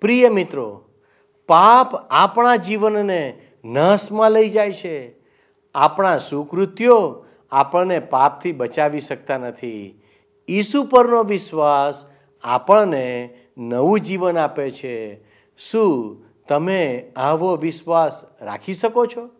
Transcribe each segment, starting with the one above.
પ્રિય મિત્રો, પાપ આપણા જીવનને નાશમાં લઈ જાય છે. આપણા સુકૃત્યો આપણને પાપથી બચાવી શકતા નથી. ઈસુ પરનો વિશ્વાસ આપણને નવું જીવન આપે છે. શું તમે આવો વિશ્વાસ રાખી શકો છો?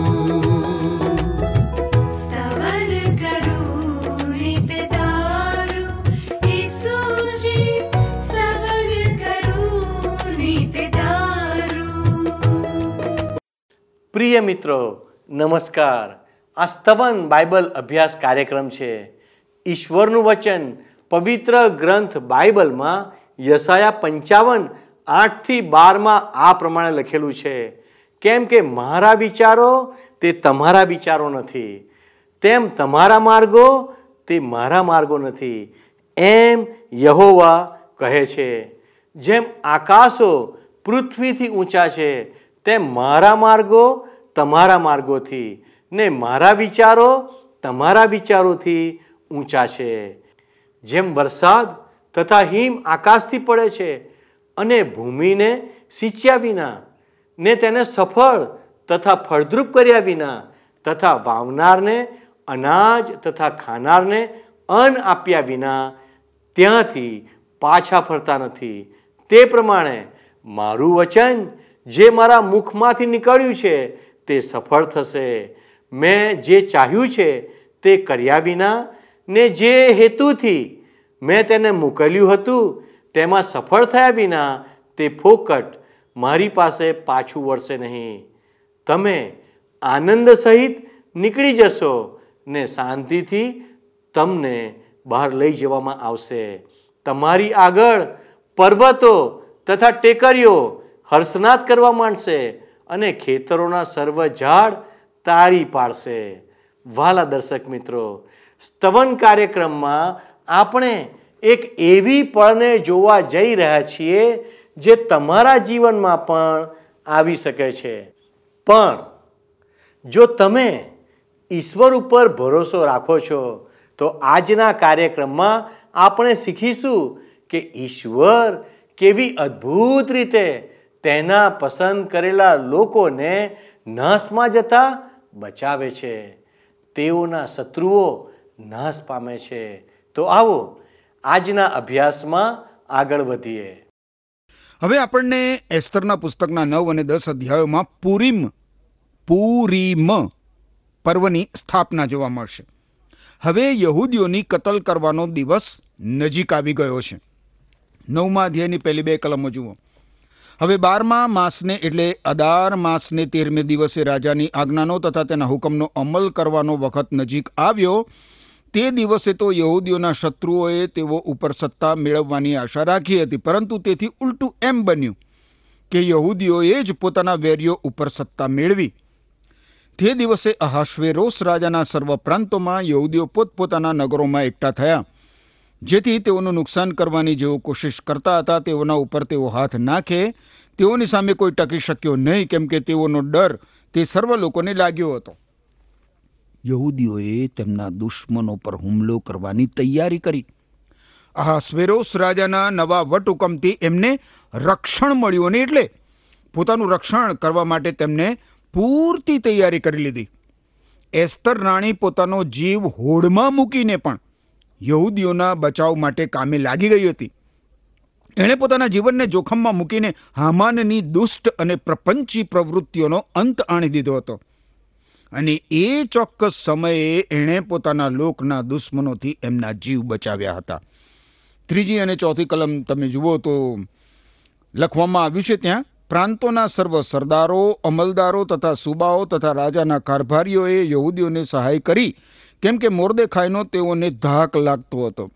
પ્રિય મિત્રો, નમસ્કાર. આ સ્તવન બાઇબલ અભ્યાસ કાર્યક્રમ છે. ઈશ્વરનું વચન, પવિત્ર ગ્રંથ બાઇબલમાં યસાયા પંચાવન, આઠથી બારમાં આ પ્રમાણે લખેલું છે. કેમ કે મારા વિચારો તે તમારા વિચારો નથી. તેમ તમારા માર્ગો તે મારા માર્ગો નથી. એમ યહોવા કહે છે. જેમ આકાશો પૃથ્વીથી ઊંચા છે તેમ મારા માર્ગો, તમારા માર્ગોથી. ને મારા વિચારો, તમારા વિચારોથી ઊંચા છે. જેમ વરસાદ તથા હિમ આકાશથી પડે છે અને ભૂમિને સિંચ્યા વિના, ને તેને સફળ તથા ફળદ્રુપ કર્યા વિના, તથા વાવનારને અનાજ તથા ખાનારને અન્ન આપ્યા વિના, ત્યાંથી પાછા ફરતા નથી. તે પ્રમાણે મારું વચન જે મારા મુખમાંથી નીકળ્યું છે, તે સફળ થશે. મેં જે ચાહ્યું છે, તે કર્યા વિના ને જે હેતુથી મેં તેને મોકલ્યું હતું, તેમાં સફળ થયા વિના તે ફોકટ મારી પાસે પાછું વળશે નહીં. તમે આનંદ સહિત નીકળી જશો ને શાંતિથી તમને બહાર લઈ જવામાં આવશે. તમારી આગળ પર્વતો તથા ટેકરીઓ હર્ષનાદ કરવા માંડશે અને ખેતરોના સર્વ ઝાડ તાળી પાડશે. વાલા દર્શક મિત્રો, સ્તવન કાર્યક્રમમાં આપણે એક એવી પળને જોવા જઈ રહ્યા છીએ જે તમારા જીવનમાં પણ આવી શકે છે. પણ જો તમે ઈશ્વર ઉપર ભરોસો રાખો છો, તો આજના કાર્યક્રમમાં આપણે શીખીશું કે ઈશ્વર કેવી અદ્ભુત રીતે તેના પસંદ કરેલા લોકોને નાશમાં જતા બચાવે છે. તેઓના શત્રુઓ નાશ પામે છે. તો આવો આજના અભ્યાસમાં આગળ વધીએ. હવે આપણને એસ્તરના પુસ્તકના નવ અને દસ અધ્યાયોમાં પૂરીમ પૂરીમ પર્વની સ્થાપના જોવા મળશે. હવે યહૂદીઓની કતલ કરવાનો દિવસ નજીક આવી ગયો છે. નવમા અધ્યાયની પહેલી બે કલમો જુઓ. હવે બારમા માસને એટલે અદાર માસને તેરમે દિવસે રાજાની આજ્ઞાનો તથા તેના હુકમનો અમલ કરવાનો વખત નજીક આવ્યો. તે દિવસે તો યહૂદીઓના શત્રુઓએ તેઓ ઉપર સત્તા મેળવવાની આશા રાખી હતી, પરંતુ તેથી ઉલટું એમ બન્યું કે યહૂદીઓએ જ પોતાના વેરીઓ ઉપર સત્તા મેળવી. તે દિવસે અહાશ્વેરોસ રાજાના સર્વ પ્રાંતોમાં યહૂદીઓ પોતપોતાના નગરોમાં એકઠા થયા. જેથી તેઓનું નુકસાન કરવાની જેઓ કોશિશ કરતા હતા તેઓના ઉપર તેઓ હાથ નાખે. તેઓની સામે કોઈ ટકી શક્યો નહીં કેમ કે તેઓનો ડર તે સર્વ લોકોને લાગ્યો હતો. યહૂદીઓએ તેમના દુશ્મનો પર હુમલો કરવાની તૈયારી કરી. અહાસ્વેરોસ રાજાના નવા વટહુકમથી એમને રક્ષણ મળ્યું અને એટલે પોતાનું રક્ષણ કરવા માટે તેમને પૂરતી તૈયારી કરી લીધી. એસ્તર રાણી પોતાનો જીવ હોડમાં મૂકીને પણ યહૂદીઓના બચાવ માટે કામે લાગી ગઈ હતી. એણે પોતાના જીવનને જોખમમાં મૂકીને હામાનની દુષ્ટ અને પ્રપંચી પ્રવૃત્તિઓનો અંત આણી દીધો હતો. અને એ ચોક્કસ સમયે એણે પોતાના લોકના દુશ્મનોથી એમના જીવ બચાવ્યા હતા. ત્રીજી અને ચોથી કલમ તમે જુઓ તો લખવામાં આવ્યું છે ત્યાં, પ્રાંતોના સર્વ સરદારો, અમલદારો તથા સુબાઓ તથા રાજાના કારભારીઓએ યહૂદીઓને સહાય કરી કેમ કે મોરદેખાઈનો તેઓને ધાક લાગતો હતો.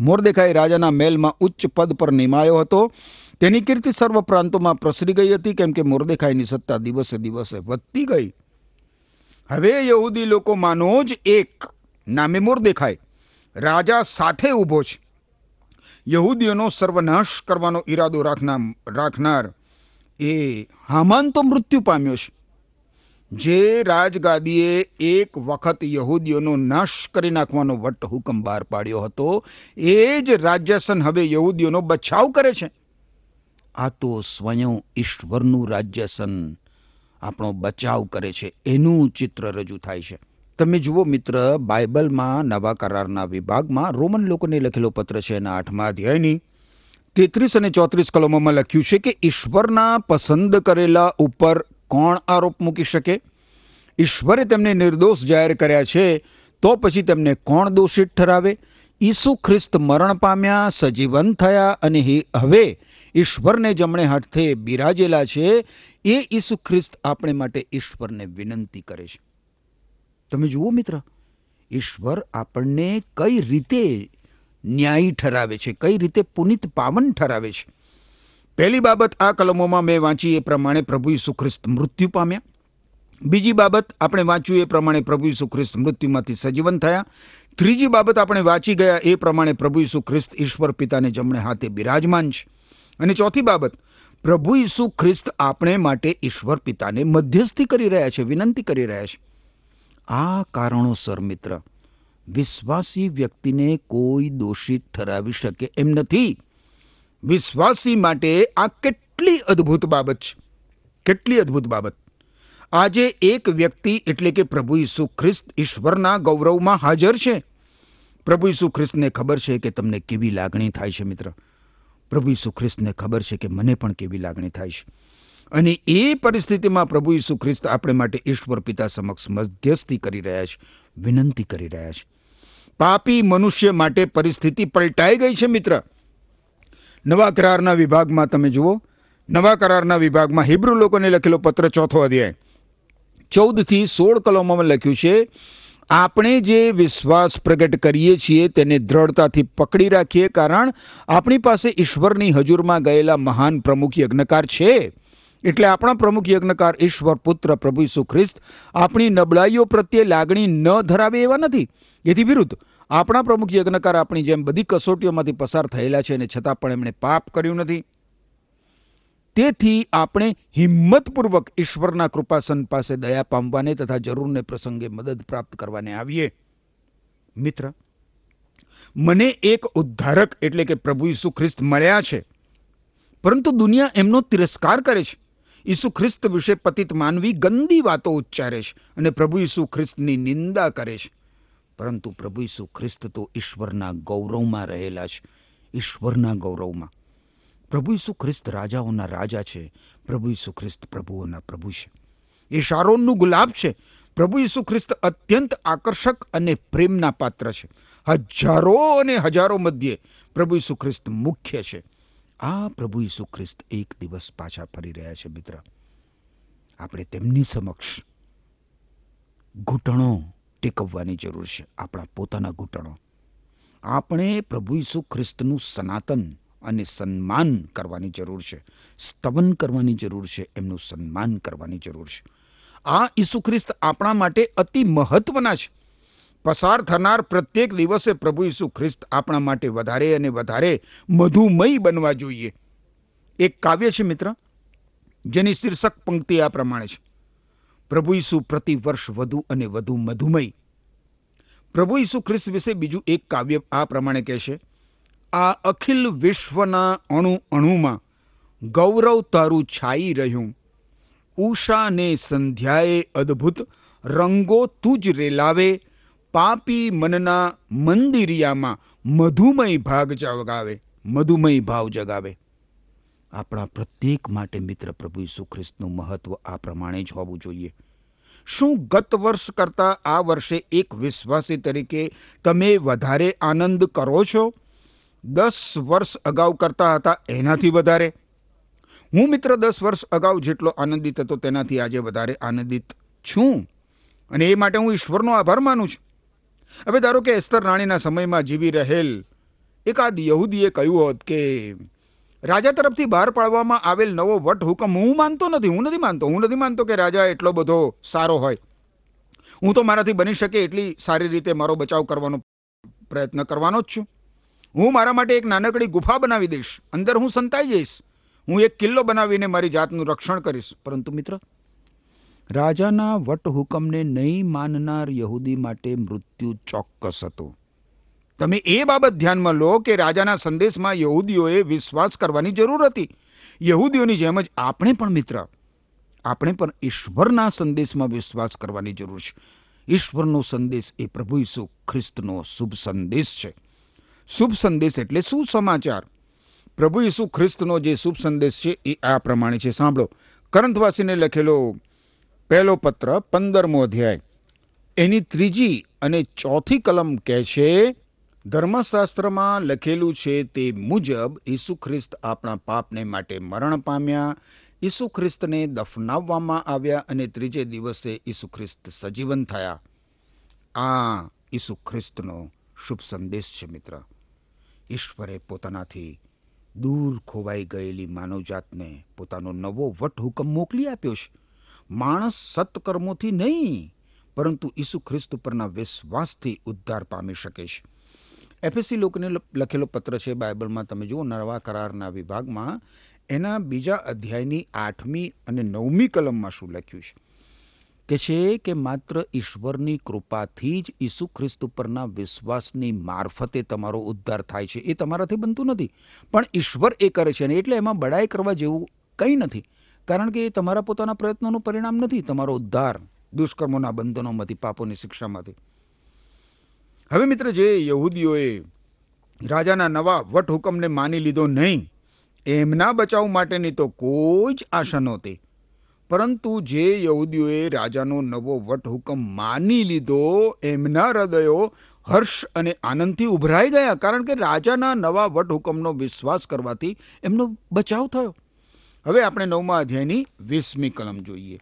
મોરદેખાઈ રાજાના મહેલમાં ઉચ્ચ પદ પર નિમાયો હતો. તેની કીર્તિ સર્વ પ્રાંતોમાં પ્રસરી ગઈ હતી, કેમ કે મોરદેખાઈની સત્તા દિવસે દિવસે વધતી ગઈ. હવે યહૂદી લોકો માનો જ એક નામે મોરદેખાઈ. રાજા સાથે ઊભો છે. યહૂદીઓનો સર્વનાશ કરવાનો ઈરાદો રાખનાર રાખનાર એ હામાન તો મૃત્યુ પામ્યો છે. જે રાજગાદીએ એક વખત યહૂદીઓનો નાશ કરી નાખવાનો વટ હુકમ બહાર પાડ્યો હતો, એ જ રાજ્યસન હવે યહૂદીઓનો બચાવ કરે છે. આ તો સ્વયં ઈશ્વરનું રાજ્યસન આપણો બચાવ કરે છે, એનું ચિત્ર રજૂ થાય છે. તમે જુઓ મિત્ર, બાઇબલમાં નવા કરારના વિભાગમાં રોમન લોકોને લખેલો પત્ર છે એના આઠમા અધ્યાયની. તેત્રીસ અને ચોત્રીસ કલમોમાં લખ્યું છે કે ઈશ્વરના પસંદ કરેલા ઉપર કોણ આરોપ મૂકી શકે? ઈશ્વરે તેમને નિર્દોષ જાહેર કર્યા છે, તો પછી તેમને કોણ દોષિત ઠરાવે? ઈસુ ખ્રિસ્ત મરણ પામ્યા, સજીવન થયા અને હવે ઈશ્વરને જમણે હાથે બિરાજેલા છે, એ ઈસુ ખ્રિસ્ત આપણે માટે ઈશ્વરને વિનંતી કરે છે. તમે જુઓ મિત્ર, ઈશ્વર આપણને કઈ રીતે ન્યાયી ઠરાવે છે, કઈ રીતે પુનિત પાવન ઠરાવે છે? પહેલી બાબત આ કલમોમાં મેં વાંચી એ પ્રમાણે પ્રભુ ઈસુ ખ્રિસ્ત મૃત્યુ પામ્યા. બીજી બાબત આપણે વાંચ્યું એ પ્રમાણે પ્રભુ ઈસુ ખ્રિસ્ત મૃત્યુમાંથી સજીવન થયા. ત્રીજી બાબત આપણે વાંચી ગયા એ પ્રમાણે પ્રભુ ઈસુ ખ્રિસ્ત ઈશ્વર પિતાને જમણે હાથે બિરાજમાન છે. અને ચોથી બાબત, પ્રભુ ઈસુ ખ્રિસ્ત આપણે માટે ઈશ્વર પિતાને મધ્યસ્થી કરી રહ્યા છે, વિનંતી કરી રહ્યા છે. આ કારણોસર મિત્ર, વિશ્વાસી વ્યક્તિને કોઈ દોષિત ઠરાવી શકે એમ નથી. વિશ્વાસી માટે આ કેટલી અદ્ભુત બાબત છે. કેટલી અદ્ભુત બાબત. આજે એક વ્યક્તિ એટલે કે પ્રભુ ઈસુ ખ્રિસ્ત ઈશ્વરના ગૌરવમાં હાજર છે. પ્રભુ ઈસુ ખ્રિસ્તને ખબર છે કે તમને કેવી લાગણી થાય છે મિત્ર? પ્રભુ ઈસુ ખ્રિસ્તને ખબર છે કે મને પણ કેવી લાગણી થાય છે. અને એ પરિસ્થિતિમાં પ્રભુ ઈસુ ખ્રિસ્ત આપણે માટે ઈશ્વર પિતા સમક્ષ મધ્યસ્થી કરી રહ્યા છે, વિનંતી કરી રહ્યા છે. પાપી મનુષ્ય માટે પરિસ્થિતિ પલટાઈ ગઈ છે મિત્ર. નવા કરારના વિભાગમાં તમે જુઓ. નવા કરારના વિભાગમાં હિબ્રુ લોકોને લખેલો પત્ર ચોથો અધ્યાય. ચૌદથી સોળ કલમોમાં લખ્યું છે, આપણે જે વિશ્વાસ પ્રગટ કરીએ છીએ તેને દ્રઢતાથી પકડી રાખીએ કારણ આપણી પાસે ઈશ્વરની હજુરમાં ગયેલા મહાન પ્રમુખ યજ્ઞકાર છે. એટલે આપણા પ્રમુખ યજ્ઞકાર ઈશ્વર પુત્ર પ્રભુ ઈસુ ખ્રિસ્ત આપણી નબળાઈઓ પ્રત્યે લાગણી ન ધરાવે એવા નથી. એથી વિરુદ્ધ આપણા પ્રમુખ યજ્ઞકાર આપણી જેમ બધી કસોટીઓમાંથી પસાર થયેલા છે અને છતાં પણ એમણે પાપ કર્યું નથી. તેથી આપણે હિંમતપૂર્વક ઈશ્વરના કૃપાસન પાસે દયા પામવાને તથા જરૂરને પ્રસંગે મદદ પ્રાપ્ત કરવાને આવીએ. મિત્ર, મને એક ઉદ્ધારક એટલે કે પ્રભુ ઈસુ ખ્રિસ્ત મળ્યા છે. પરંતુ દુનિયા એમનો તિરસ્કાર કરે છે. ઈસુ ખ્રિસ્ત વિશે પતિત માનવી ગંદી વાતો ઉચ્ચારે છે અને પ્રભુ ઈસુ ખ્રિસ્તની નિંદા કરે છે. પરંતુ પ્રભુ ઈસુ ખ્રિસ્ત તો ઈશ્વરના ગૌરવમાં રહેલા છે ઈશ્વરના ગૌરવમાં. પ્રભુ ઈસુ ખ્રિસ્ત રાજાઓના રાજા છે, પ્રભુ ઈસુ ખ્રિસ્ત પ્રભુઓના પ્રભુ છે. એ શારોનનું ગુલાબ છે, પ્રભુ ઈસુ ખ્રિસ્ત અત્યંત આકર્ષક અને પ્રેમના પાત્ર છે. હજારો અને હજારો મધ્યે પ્રભુ ઈસુ ખ્રિસ્ત મુખ્ય છે. આ પ્રભુ ઈસુ ખ્રિસ્ત એક દિવસ પાછા ફરી રહ્યા છે મિત્ર. આપણે તેમની સમક્ષ ઘૂંટણો ટેકવવાની જરૂર છે આપણા પોતાના ઘૂંટણો. આપણે પ્રભુ ઈસુ ખ્રિસ્તનું સનાતન અને સન્માન કરવાની જરૂર છે. સ્તવન કરવાની જરૂર છે, એમનું સન્માન કરવાની જરૂર છે. આ ઈસુ ખ્રિસ્ત આપણા માટે અતિ મહત્વના છે. પસાર થનાર પ્રત્યેક દિવસે પ્રભુ ઈસુ ખ્રિસ્ત આપણા માટે વધારે અને વધારે મધુમય બનવા જોઈએ. એક કાવ્ય છે મિત્ર, જેની શીર્ષક પંક્તિ આ પ્રમાણે છે. પ્રભુ ઈસુ પ્રતિ વર્ષ વધુ અને વધુ મધુમય. પ્રભુ ઈસુ ખ્રિસ્ત વિશે બીજું એક કાવ્ય આ પ્રમાણે કહેશે, આ અખિલ વિશ્વના અણુ અણુમાં ગૌરવ તારું છાઈ રહ્યું. ઉષા ને સંધ્યાએ અદ્ભુત રંગો તું જ રેલાવે. પાપી મનના મંદિરિયામાં મધુમય ભાગ જગાવે, મધુમય ભાવ જગાવે. આપણા પ્રત્યેક માટે મિત્ર પ્રભુ ઈસુ ખ્રિસ્તનું મહત્વ આ પ્રમાણે જ હોવું જોઈએ. શું ગત વર્ષ કરતાં આ વર્ષે એક વિશ્વાસી તરીકે તમે વધારે આનંદ કરો છો? દસ વર્ષ અગાઉ કરતા હતા એનાથી વધારે. હું મિત્ર દસ વર્ષ અગાઉ જેટલો આનંદિત હતો તેનાથી આજે વધારે આનંદિત છું. અને એ માટે હું ઈશ્વરનો આભાર માનું છું. હવે ધારો કે એસ્તર રાણીના સમયમાં જીવી રહેલ એકાદ યહૂદીએ કહ્યું હોત કે રાજા તરફથી બહાર પાડવામાં આવેલ નવો વટ હુકમ હું માનતો નથી, હું નથી માનતો, હું નથી માનતો કે રાજા એટલો બધો સારો હોય. હું તો મારાથી બની શકે એટલી સારી રીતે મારો બચાવ કરવાનો પ્રયત્ન કરવાનો જ છું. હું મારા માટે એક નાનકડી ગુફા બનાવી દઈશ, અંદર હું સંતાઈ જઈશ, હું એક કિલ્લો બનાવીને મારી જાતનું રક્ષણ કરીશ. પરંતુ મિત્ર, રાજાના વટ હુકમને નહીં માનનાર યહૂદી માટે મૃત્યુ ચોક્કસ હતું. તમે એ બાબત ધ્યાનમાં લો કે રાજાના સંદેશમાં યહૂદીઓએ વિશ્વાસ કરવાની જરૂર હતી. યહૂદીઓની જેમ જ આપણે પણ મિત્ર, આપણે પણ ઈશ્વરના સંદેશમાં વિશ્વાસ કરવાની જરૂર છે. ઈશ્વરનો સંદેશ એ પ્રભુ ઈસુ ખ્રિસ્તનો શુભ સંદેશ છે. શુભ સંદેશ એટલે શું સમાચાર? પ્રભુ ઈસુ ખ્રિસ્તનો જે શુભ સંદેશ છે એ આ પ્રમાણે છે. સાંભળો. કરંથવાસીને લખેલો પહેલો પત્ર પંદરમો અધ્યાય. એની ત્રીજી અને ચોથી કલમ કહે છે ધર્મશાસ્ત્રમાં લખેલું છે તે મુજબ ઈસુ ખ્રિસ્ત આપણા પાપને માટે મરણ પામ્યા, ઈસુ ખ્રિસ્તને દફનાવવામાં આવ્યા અને ત્રીજે દિવસે ઈસુ ખ્રિસ્ત સજીવન થયા. આ ઈસુ ખ્રિસ્તનો શુભ સંદેશ છે મિત્ર. ઈશ્વરે પોતાનાથી દૂર ખોવાઈ ગયેલી માનવજાતને પોતાનો નવો વટ હુકમ મોકલી આપ્યો છે. માણસ સત્કર્મોથી નહીં, પરંતુ ઈસુ ખ્રિસ્ત પરના વિશ્વાસથી ઉદ્ધાર પામી શકે છે. એફએસસી લોકોને લખેલો પત્ર છે બાઇબલમાં, તમે જુઓ નવા કરારના વિભાગમાં એના બીજા અધ્યાયની આઠમી અને નવમી કલમમાં શું લખ્યું છે? કે છે કે માત્ર ઈશ્વરની કૃપાથી જ ઈસુ ખ્રિસ્ત ઉપરના વિશ્વાસની મારફતે તમારો ઉદ્ધાર થાય છે. એ તમારાથી બનતું નથી. પણ ઈશ્વર એ કરે છે અને એટલે એમાં બડાઈ કરવા જેવું કંઈ નથી. કારણ કે એ તમારા પોતાના પ્રયત્નોનું પરિણામ નથી. તમારો ઉદ્ધાર દુષ્કર્મોના બંધનોમાંથી, પાપોની શિક્ષામાંથી. હવે મિત્ર, જે યહૂદીઓએ રાજાના નવા વટ હુકમને માની લીધો નહીં, એમના બચાવ માટેની તો કોઈ જ આશા નહોતી. પરંતુ જે યહૂદીઓએ રાજાનો નવો વટ હુકમ માની લીધો, એમના હૃદયો હર્ષ અને આનંદથી ઉભરાઈ ગયા, કારણ કે રાજાના નવા વટ હુકમનો વિશ્વાસ કરવાથી એમનો બચાવ થયો. હવે આપણે નવમા અધ્યાયની વીસમી કલમ જોઈએ.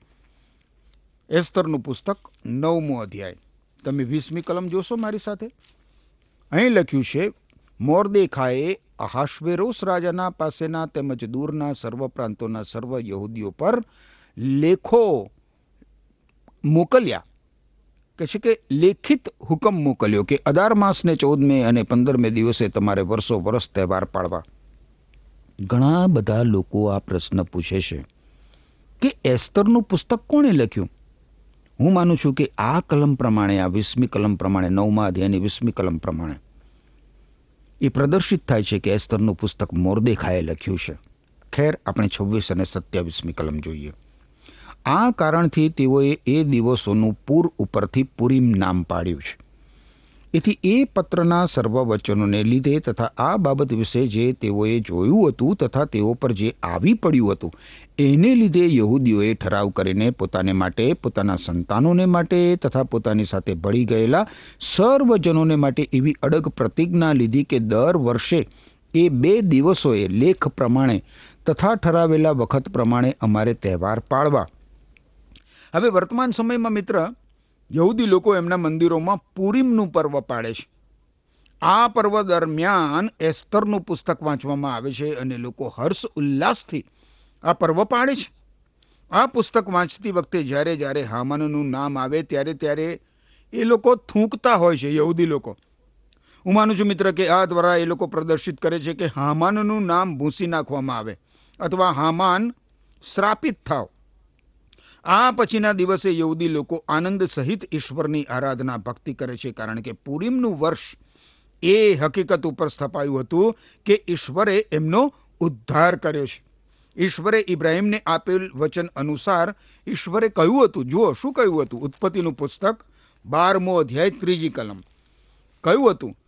એસ્તરનું પુસ્તક નવમો અધ્યાય. તમે વીસમી કલમ જોશો મારી સાથે? અહીં લખ્યું છે, મોરદેખાએ અહાશ્વેરોસ રાજાના પાસેના તેમજ દૂરના સર્વ પ્રાંતોના સર્વ યહૂદીઓ પર લેખો મોકલ્યા. કે છે કે લેખિત હુકમ મોકલ્યો કે અઢાર માસને ચૌદમે અને પંદરમે દિવસે તમારે વર્ષો વર્ષ તહેવાર પાડવા ઘણા બધા લોકો આ પ્રશ્ન પૂછે છે કે એસ્તરનું પુસ્તક કોણે લખ્યું? હું માનું છું કે આ કલમ પ્રમાણે, આ વીસમી કલમ પ્રમાણે, નવમા અધ્યાયની વીસમી કલમ પ્રમાણે એ પ્રદર્શિત થાય છે કે એસ્તરનું પુસ્તક મોરદેખાએ લખ્યું છે. ખેર, આપણે છવ્વીસ અને સત્યાવીસમી કલમ જોઈએ. આ કારણથી તેઓએ એ દિવસોનું પૂર ઉપરથી પુરીમ નામ પાડ્યું છે. એથી એ પત્રના સર્વ વચનોને લીધે તથા આ બાબત વિશે જે તેઓએ જોયું હતું તથા તેઓ પર જે આવી પડ્યું હતું એને લીધે યહૂદીઓએ ઠરાવ કરીને પોતાને માટે, પોતાના સંતાનોને માટે તથા પોતાની સાથે ભળી ગયેલા સર્વજનોને માટે એવી અડગ પ્રતિજ્ઞા લીધી કે દર વર્ષે એ બે દિવસોએ લેખ પ્રમાણે તથા ઠરાવેલા વખત પ્રમાણે અમારે તહેવાર પાળવા. હવે વર્તમાન સમયમાં મિત્ર, યહૂદી લોકો એમના મંદિરોમાં પૂરીમનું પર્વ પાડે છે. આ પર્વ દરમિયાન એસ્તરનું પુસ્તક વાંચવામાં આવે છે અને લોકો હર્ષ ઉલ્લાસથી આ પર્વ પાડે છે. આ પુસ્તક વાંચતી વખતે જ્યારે જ્યારે હામાનનું નામ આવે ત્યારે ત્યારે એ લોકો થૂંકતા હોય છે, યહૂદી લોકો. હું માનું છું મિત્ર કે આ દ્વારા એ લોકો પ્રદર્શિત કરે છે કે હામાનનું નામ ભૂંસી નાખવામાં આવે અથવા હામાન શ્રાપિત થાવ. આ પછીના દિવસે યહૂદી લોકો આનંદ સહિત ઈશ્વરની આરાધના ભક્તિ કરે છે કારણ કે પૂરીમનું વર્ષ એ હકીકત ઉપર સ્થપાયું હતું કે ઈશ્વરે એમનો ઉદ્ધાર કર્યો છે. ઈશ્વરે ઇબ્રાહિમને આપેલ વચન અનુસાર ઈશ્વરે કહ્યું હતું, જુઓ, શું કહ્યું હતું? ઉત્પત્તિનું પુસ્તક, બારમો અધ્યાય, ત્રીજી કલમ. કહ્યું હતું,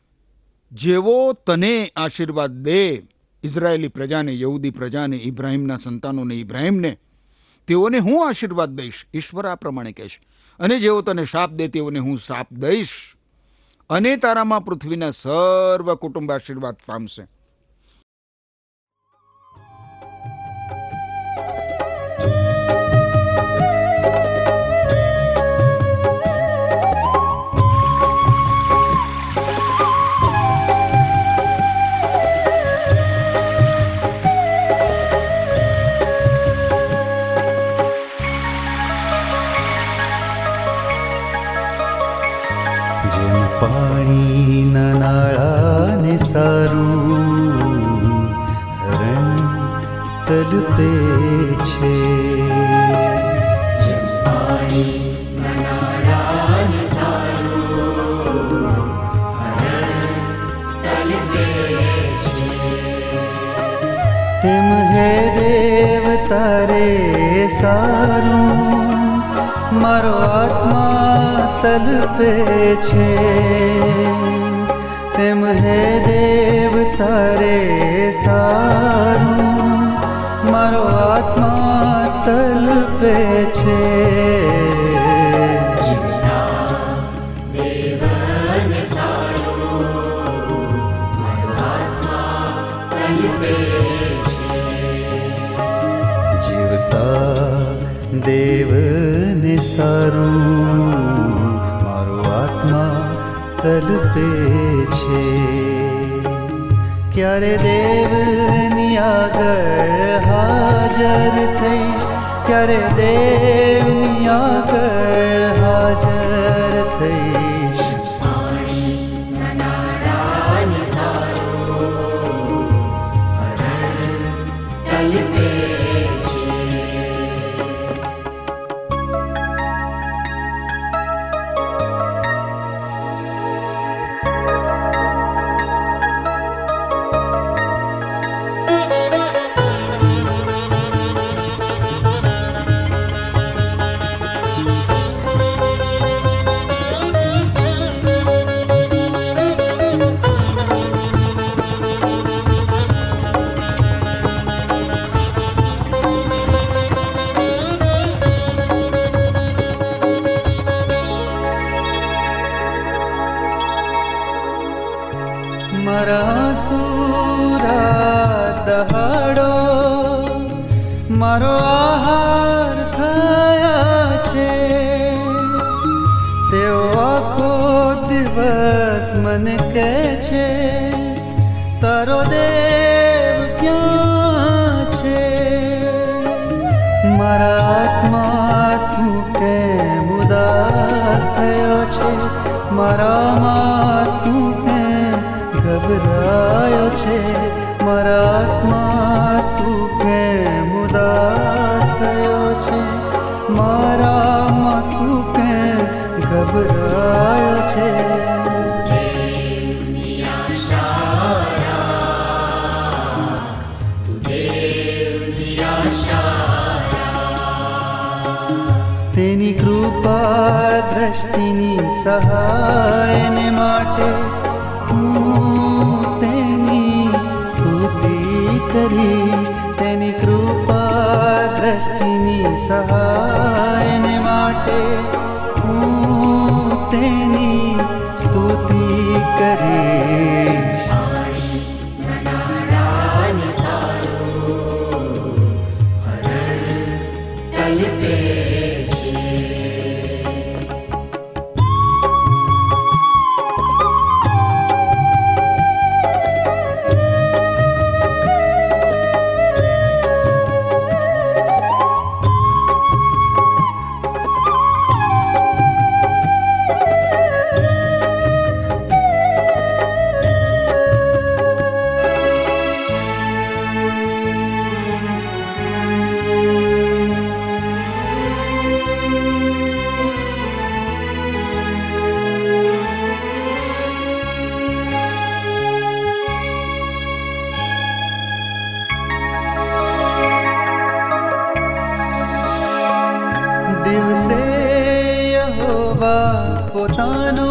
જેવો તને આશીર્વાદ દે ઇઝરાયેલી પ્રજાને, યહૂદી પ્રજાને, ઇબ્રાહિમના સંતાનોને, ઇબ્રાહિમને, તેઓને હું આશીર્વાદ દઈશ. ઈશ્વર આ પ્રમાણે કહેશ, અને જેઓ તને શાપ દે, તેઓને હું શાપ દઈશ. અને તારામાં પૃથ્વીના સર્વ કુટુંબ આશીર્વાદ પામશે. તલપે છે. તેમ હે દેવ તારે સારું, મારો આત્મા તલપે છે. તેમ હે દેવ તારે સારું દેવને સારું મારો આત્મા તલપે છે ક્યારે દેવની આગળ હાજર થઈ ક્યારે દેવની આગળ દિવસ મને કહે છે, તારો દેવ ક્યાં છે? મારા આત્મા તું કેમ ઉદાસ થયો છે? મારામાં તું કેમ ગભરાયો છે? મારા આત્મા તું કેમ ઉદાસ થયો છે? મારામાં તું કેમ ગભરાયો છે? દ્રષ્ટિની સહાયને માટે હું તેની સ્તુતિ કરી તેની કૃપા દ્રષ્ટિની સહાયને પોતાનો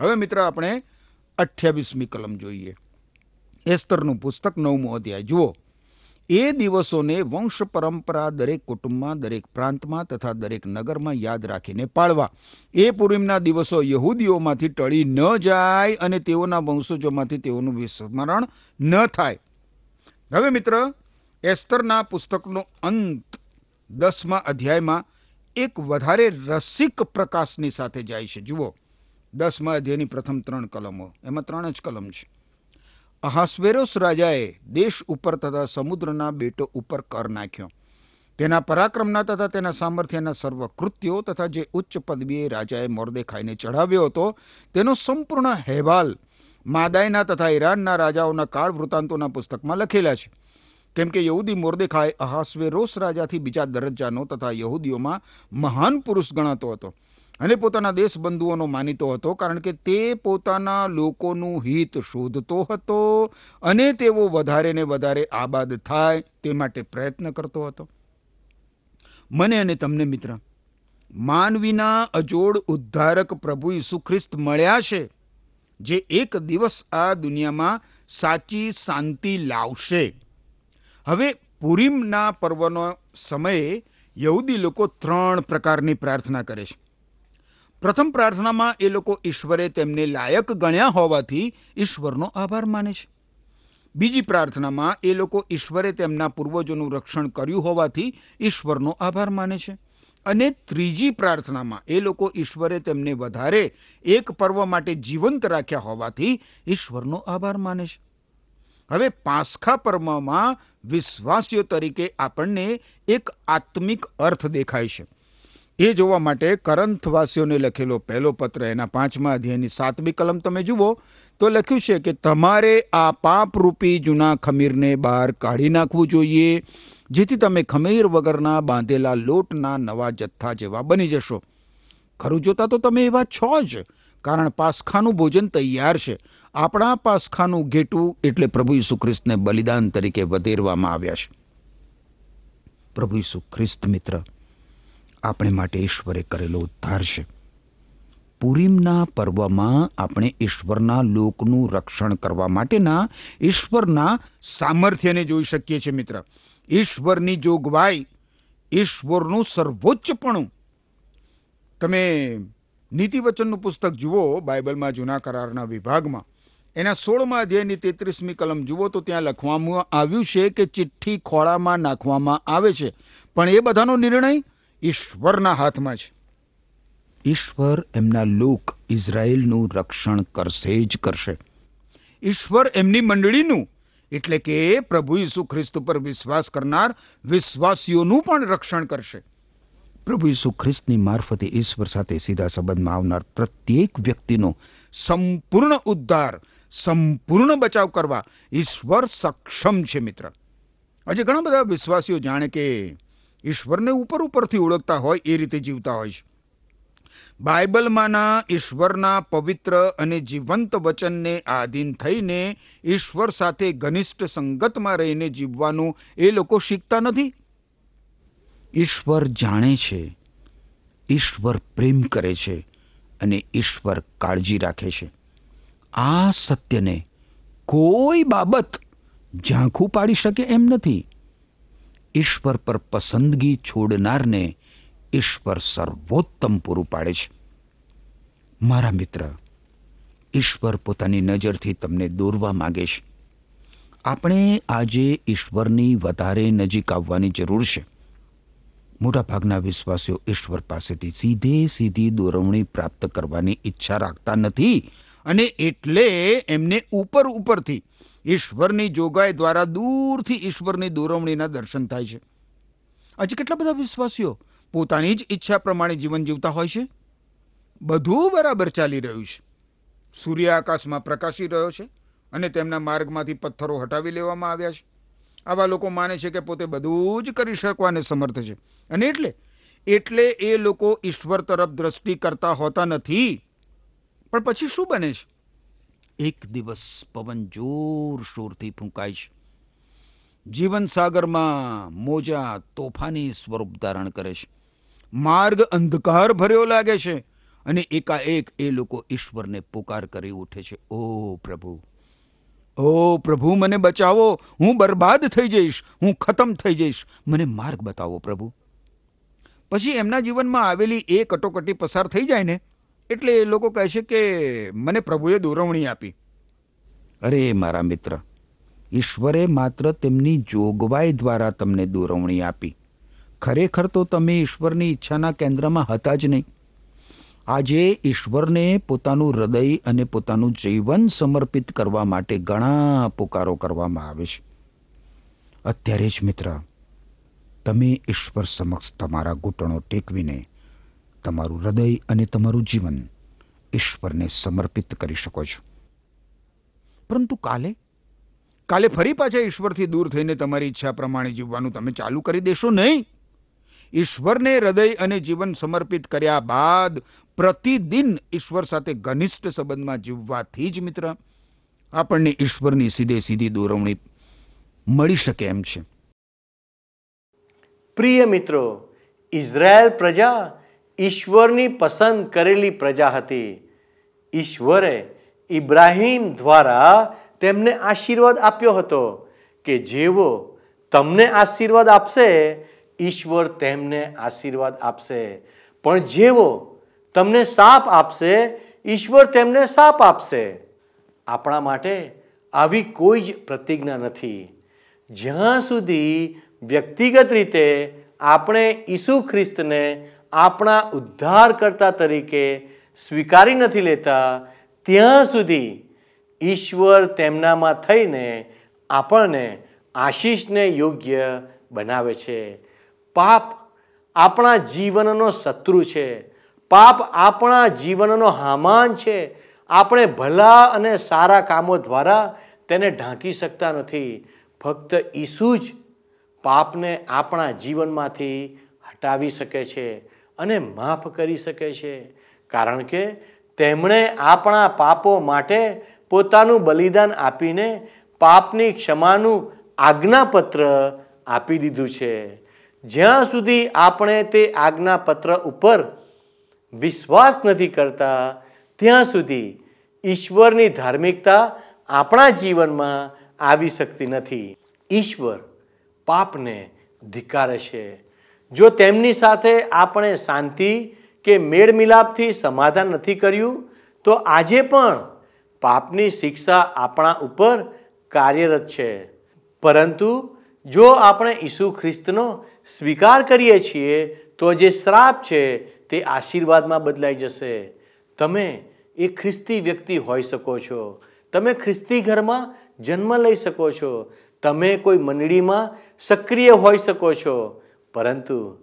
હવે મિત્ર આપણે અઠ્યાવીસમી કલમ જોઈએ. એસ્તરનું પુસ્તક નવમું અધ્યાય. જુઓ. એ દિવસોને વંશ પરંપરા દરેક કુટુંબમાં, દરેક પ્રાંતમાં તથા દરેક નગરમાં યાદ રાખીને પાળવા. એ પૂર્વિમના દિવસો યહૂદીઓમાંથી ટળી ન જાય અને તેઓના વંશજોમાંથી તેઓનું વિસ્મરણ ન થાય. હવે મિત્ર, એસ્તરના પુસ્તકનો અંત દસમા અધ્યાયમાં એક વધારે રસિક પ્રકાશની સાથે જાય છે. જુઓ. દસમા અધ્યાયની પ્રથમ ત્રણ કલમો. એમાં ત્રણ જ કલમ છે. અહાસ્વેરોસ રાજાએ દેશ ઉપર તથા સમુદ્રના બેટો ઉપર કર નાખ્યો. તેના પરાક્રમના તથા તેના સામર્થ્યના સર્વ કૃત્યો તથા જે ઉચ્ચ પદવીએ રાજાએ મોરદેખાઈને ચઢાવ્યો હતો, તેનો સંપૂર્ણ અહેવાલ માદાયના તથા ઈરાનના રાજાઓના કાળ વૃત્તાંતોના પુસ્તકમાં લખેલા છે. કેમ કે યહૂદી મોર્દેખાય અહાસ્વેરોસ રાજાથી બીજા દરજ્જાનો તથા યહૂદીઓમાં મહાન પુરુષ ગણાતો હતો. અને પોતાના દેશબંધુઓનો માનીતો હતો કારણ કે તે પોતાના લોકોનું હિત શોધતો હતો અને તેઓ વધારે ને વધારે આબાદ થાય તે માટે પ્રયત્ન કરતો હતો. મને અને તમને મિત્ર માનવીના અજોડ ઉદ્ધારક પ્રભુ ઈસુ ખ્રિસ્ત મળ્યા છે, જે એક દિવસ આ દુનિયામાં સાચી શાંતિ લાવશે. હવે પુરીમના પર્વનો સમયે યહૂદી લોકો ત્રણ પ્રકારની પ્રાર્થના કરે છે. પ્રથમ પ્રાર્થનામાં એ લોકો ઈશ્વરે તેમને લાયક ગણ્યા હોવાથી ઈશ્વરનો આભાર માને છે. બીજી પ્રાર્થનામાં એ લોકો ઈશ્વરે તેમના પૂર્વજોનું રક્ષણ કર્યું હોવાથી ઈશ્વરનો આભાર માને છે. અને ત્રીજી પ્રાર્થનામાં એ લોકો ઈશ્વરે તેમને વધારે એક પર્વ માટે જીવંત રાખ્યા હોવાથી ઈશ્વરનો આભાર માને છે. હવે પાસખા પર્વમાં વિશ્વાસીઓ તરીકે આપણને એક આત્મિક અર્થ દેખાય છે. એ જોવા માટે કરંથવાસીઓને લખેલો પહેલો પત્ર એના પાંચમા અધ્યાયની સાતમી કલમ તમે જુઓ તો લખ્યું છે કે તમારે આ પાપરૂપી જૂના ખમીરને બહાર કાઢી નાખવું જોઈએ, જેથી તમે ખમીર વગરના બાંધેલા લોટના નવા જથ્થા જેવા બની જશો. ખરું જોતા તો તમે એવા છો જ, કારણ પાસખાનું ભોજન તૈયાર છે. આપણા પાસખાનું ઘેટું એટલે પ્રભુ ઈસુ ખ્રિસ્તને બલિદાન તરીકે વધેરવામાં આવ્યા છે. પ્રભુ ઈસુ ખ્રિસ્ત મિત્ર આપણે માટે ઈશ્વરે કરેલો ઉદ્ધાર છે. પુરીમના પર્વમાં આપણે ઈશ્વરના લોકનું રક્ષણ કરવા માટેના ઈશ્વરના સામર્થ્યને જોઈ શકીએ છીએ મિત્ર. ઈશ્વરની જોગવાઈ, ઈશ્વરનું સર્વોચ્ચપણું. તમે નીતિવચનનું પુસ્તક જુઓ બાઇબલમાં જૂના કરારના વિભાગમાં. એના સોળમાં અધ્યાયની તેત્રીસમી કલમ જુઓ તો ત્યાં લખવામાં આવ્યું છે કે ચિઠ્ઠી ખોળામાં નાખવામાં આવે છે. પણ એ બધાનો નિર્ણય ઈશ્વરના હાથમાં છે ઈશ્વર એમના લોક ઇઝરાયલનું રક્ષણ કરશે જ કરશે. ઈશ્વર એમની મંડળીનું એટલે કે પ્રભુ ઈસુ ખ્રિસ્ત પર વિશ્વાસ કરનાર વિશ્વાસીઓનું પણ રક્ષણ કરશે. પ્રભુ ઈસુ ખ્રિસ્તની મારફતે ઈશ્વર સાથે સીધા સંબંધમાં આવનાર પ્રત્યેક વ્યક્તિનો સંપૂર્ણ ઉદ્ધાર સંપૂર્ણ બચાવ કરવા ઈશ્વર સક્ષમ છે મિત્ર. આજે ઘણા બધા વિશ્વાસીઓ જાણે કે ઈશ્વરને ઉપર ઉપરથી ઓળખતા હોય એ રીતે જીવતા હોય છે. બાઇબલમાંના ઈશ્વરના પવિત્ર અને જીવંત વચનને આધીન થઈને ઈશ્વર સાથે ઘનિષ્ઠ સંગતમાં રહીને જીવવાનું એ લોકો શીખતા નથી. ઈશ્વર જાણે છે, ઈશ્વર પ્રેમ કરે છે અને ઈશ્વર કાળજી રાખે છે. આ સત્યને કોઈ બાબત ઝાંખું પાડી શકે એમ નથી. ઈશ્વર પર પસંદગી છોડનારને ઈશ્વર સર્વોત્તમ પૂરું પાડે છે. મારા મિત્ર, ઈશ્વર પોતાની નજરથી તમને દોરવા માગે છે. આપણે આજે ઈશ્વરની વધારે નજીક આવવાની જરૂર છે. મોટાભાગના વિશ્વાસીઓ ઈશ્વર પાસેથી સીધે સીધી દોરવણી પ્રાપ્ત કરવાની ઈચ્છા રાખતા નથી અને એટલે એમને ઉપર ઉપરથી ઈશ્વરની જોગાઈ દ્વારા દૂરથી ઈશ્વરની દોરવણીના દર્શન થાય છે. આજે કેટલા બધા વિશ્વાસીઓ પોતાની જ ઈચ્છા પ્રમાણે જીવન જીવતા હોય છે? બધું બરાબર ચાલી રહ્યું છે. સૂર્ય આકાશમાં પ્રકાશી રહ્યો છે અને તેમના માર્ગમાંથી પથ્થરો હટાવી લેવામાં આવ્યા છે. આવા લોકો માને છે કે પોતે બધું જ કરી શકવાને સમર્થ છે. અને એટલે એટલે એ લોકો ઈશ્વર તરફ દ્રષ્ટિ કરતા હોતા નથી. પણ પછી શું બને છે? એક દિવસ પવન જોરશોરથી ફૂંકાય છે. જીવન મોજા તોફાની સ્વરૂપ ધારણ કરે છે. માર્ગ અંધકાર ભર્યો લાગે છે અને એકાએક એ લોકો ઈશ્વરને પુકાર કરી ઉઠે છે. ઓ પ્રભુ ઓ પ્રભુ, મને બચાવો. હું બરબાદ થઈ જઈશ. હું ખતમ થઈ જઈશ. મને માર્ગ બતાવો પ્રભુ. પછી એમના જીવનમાં આવેલી એ કટોકટી પસાર થઈ જાય ને એટલે એ લોકો કહે છે કે મને પ્રભુએ દોરવણી આપી. અરે મારા મિત્ર, ઈશ્વરે માત્ર તેમની જોગવાઈ દ્વારા તમને દોરવણી આપી. ખરેખર તો તમે ઈશ્વરની ઈચ્છાના કેન્દ્રમાં હતા જ નહીં. આજે ઈશ્વરને પોતાનું હૃદય અને પોતાનું જીવન સમર્પિત કરવા માટે ઘણા પુકારો કરવામાં આવે છે. અત્યારે જ મિત્ર, તમે ઈશ્વર સમક્ષ તમારા ઘૂંટણો ટેકવીને તમારું હૃદય અને તમારું જીવન ઈશ્વરને સમર્પિત કરી શકો છો. પરંતુ કાલે? કાલે ફરી પાછા ઈશ્વરથી દૂર થઈને તમારી ઈચ્છા પ્રમાણે જીવવાનું તમે ચાલુ કરી દેશો નહીં. ઈશ્વરને હૃદય અને જીવન સમર્પિત કર્યા બાદ પ્રતિદિન ઈશ્વર સાથે ઘનિષ્ઠ સંબંધમાં જીવવાથી જ મિત્ર, આપણને ઈશ્વરની સીધે સીધી દોરવણી મળી શકે એમ છે. પ્રિય મિત્રો, ઇઝરાયલ પ્રજા ઈશ્વરની પસંદ કરેલી પ્રજા હતી. ઈશ્વરે ઇબ્રાહિમ દ્વારા તેમને આશીર્વાદ આપ્યો હતો કે જેવો તમને આશીર્વાદ આપશે, ઈશ્વર તેમને આશીર્વાદ આપશે. પણ જેવો તમને સાપ આપશે, ઈશ્વર તેમને સાપ આપશે. આપણા માટે આવી કોઈ જ પ્રતિજ્ઞા નથી. જ્યાં સુધી વ્યક્તિગત રીતે આપણે ઈસુ ખ્રિસ્તને આપણા ઉદ્ધારકર્તા તરીકે સ્વીકારી નથી લેતા, ત્યાં સુધી ઈશ્વર તેમનામાં થઈને આપણને આશીષને યોગ્ય બનાવે છે. પાપ આપણા જીવનનો શત્રુ છે. પાપ આપણા જીવનનો હામાન છે. આપણે ભલા અને સારા કામો દ્વારા તેને ઢાંકી શકતા નથી. ફક્ત ઈસુ જ પાપને આપણા જીવનમાંથી હટાવી શકે છે. અને માફ કરી શકે છે. કારણ કે તેમણે આપણા પાપો માટે પોતાનું બલિદાન આપીને પાપની ક્ષમાનું આજ્ઞાપત્ર આપી દીધું છે. જ્યાં સુધી આપણે તે આજ્ઞાપત્ર ઉપર વિશ્વાસ નથી કરતા, ત્યાં સુધી ઈશ્વરની ધાર્મિકતા આપણા જીવનમાં આવી શકતી નથી. ઈશ્વર પાપને ધિક્કારે છે. જો તેમની સાથે આપણે શાંતિ કે મેળ મિલાપથી સમાધાન નથી કર્યું, તો આજે પણ પાપની શિક્ષા આપણા ઉપર કાર્યરત છે. પરંતુ જો આપણે ઈસુ ખ્રિસ્તનો સ્વીકાર કરીએ છીએ, તો જે શ્રાપ છે તે આશીર્વાદમાં બદલાઈ જશે. તમે એ ખ્રિસ્તી વ્યક્તિ હોઈ શકો છો. તમે ખ્રિસ્તી ઘરમાં જન્મ લઈ શકો છો. તમે કોઈ મંડળીમાં સક્રિય હોઈ શકો છો. પરંતુ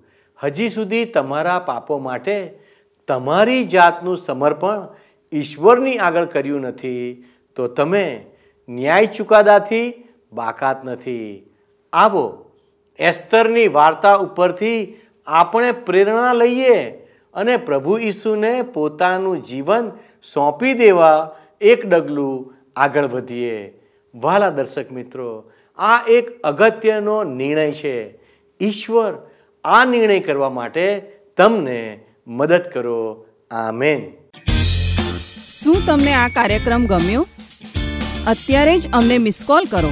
હજી સુધી તમારા પાપો માટે તમારી જાતનું સમર્પણ ઈશ્વરની આગળ કર્યું નથી, તો તમે ન્યાય ચુકાદાથી બાકાત નથી. આવો, એસ્તરની વાર્તા ઉપરથી આપણે પ્રેરણા લઈએ અને પ્રભુ ઈસુને પોતાનું જીવન સોંપી દેવા એક ડગલું આગળ વધીએ. વાલા દર્શક મિત્રો, આ એક અગત્યનો નિર્ણય છે. ઈશ્વર આ નિર્ણય કરવા માટે તમને મદદ કરો. આમેન. શું તમને આ કાર્યક્રમ ગમ્યો? અત્યારે જ અમને મિસ કોલ કરો.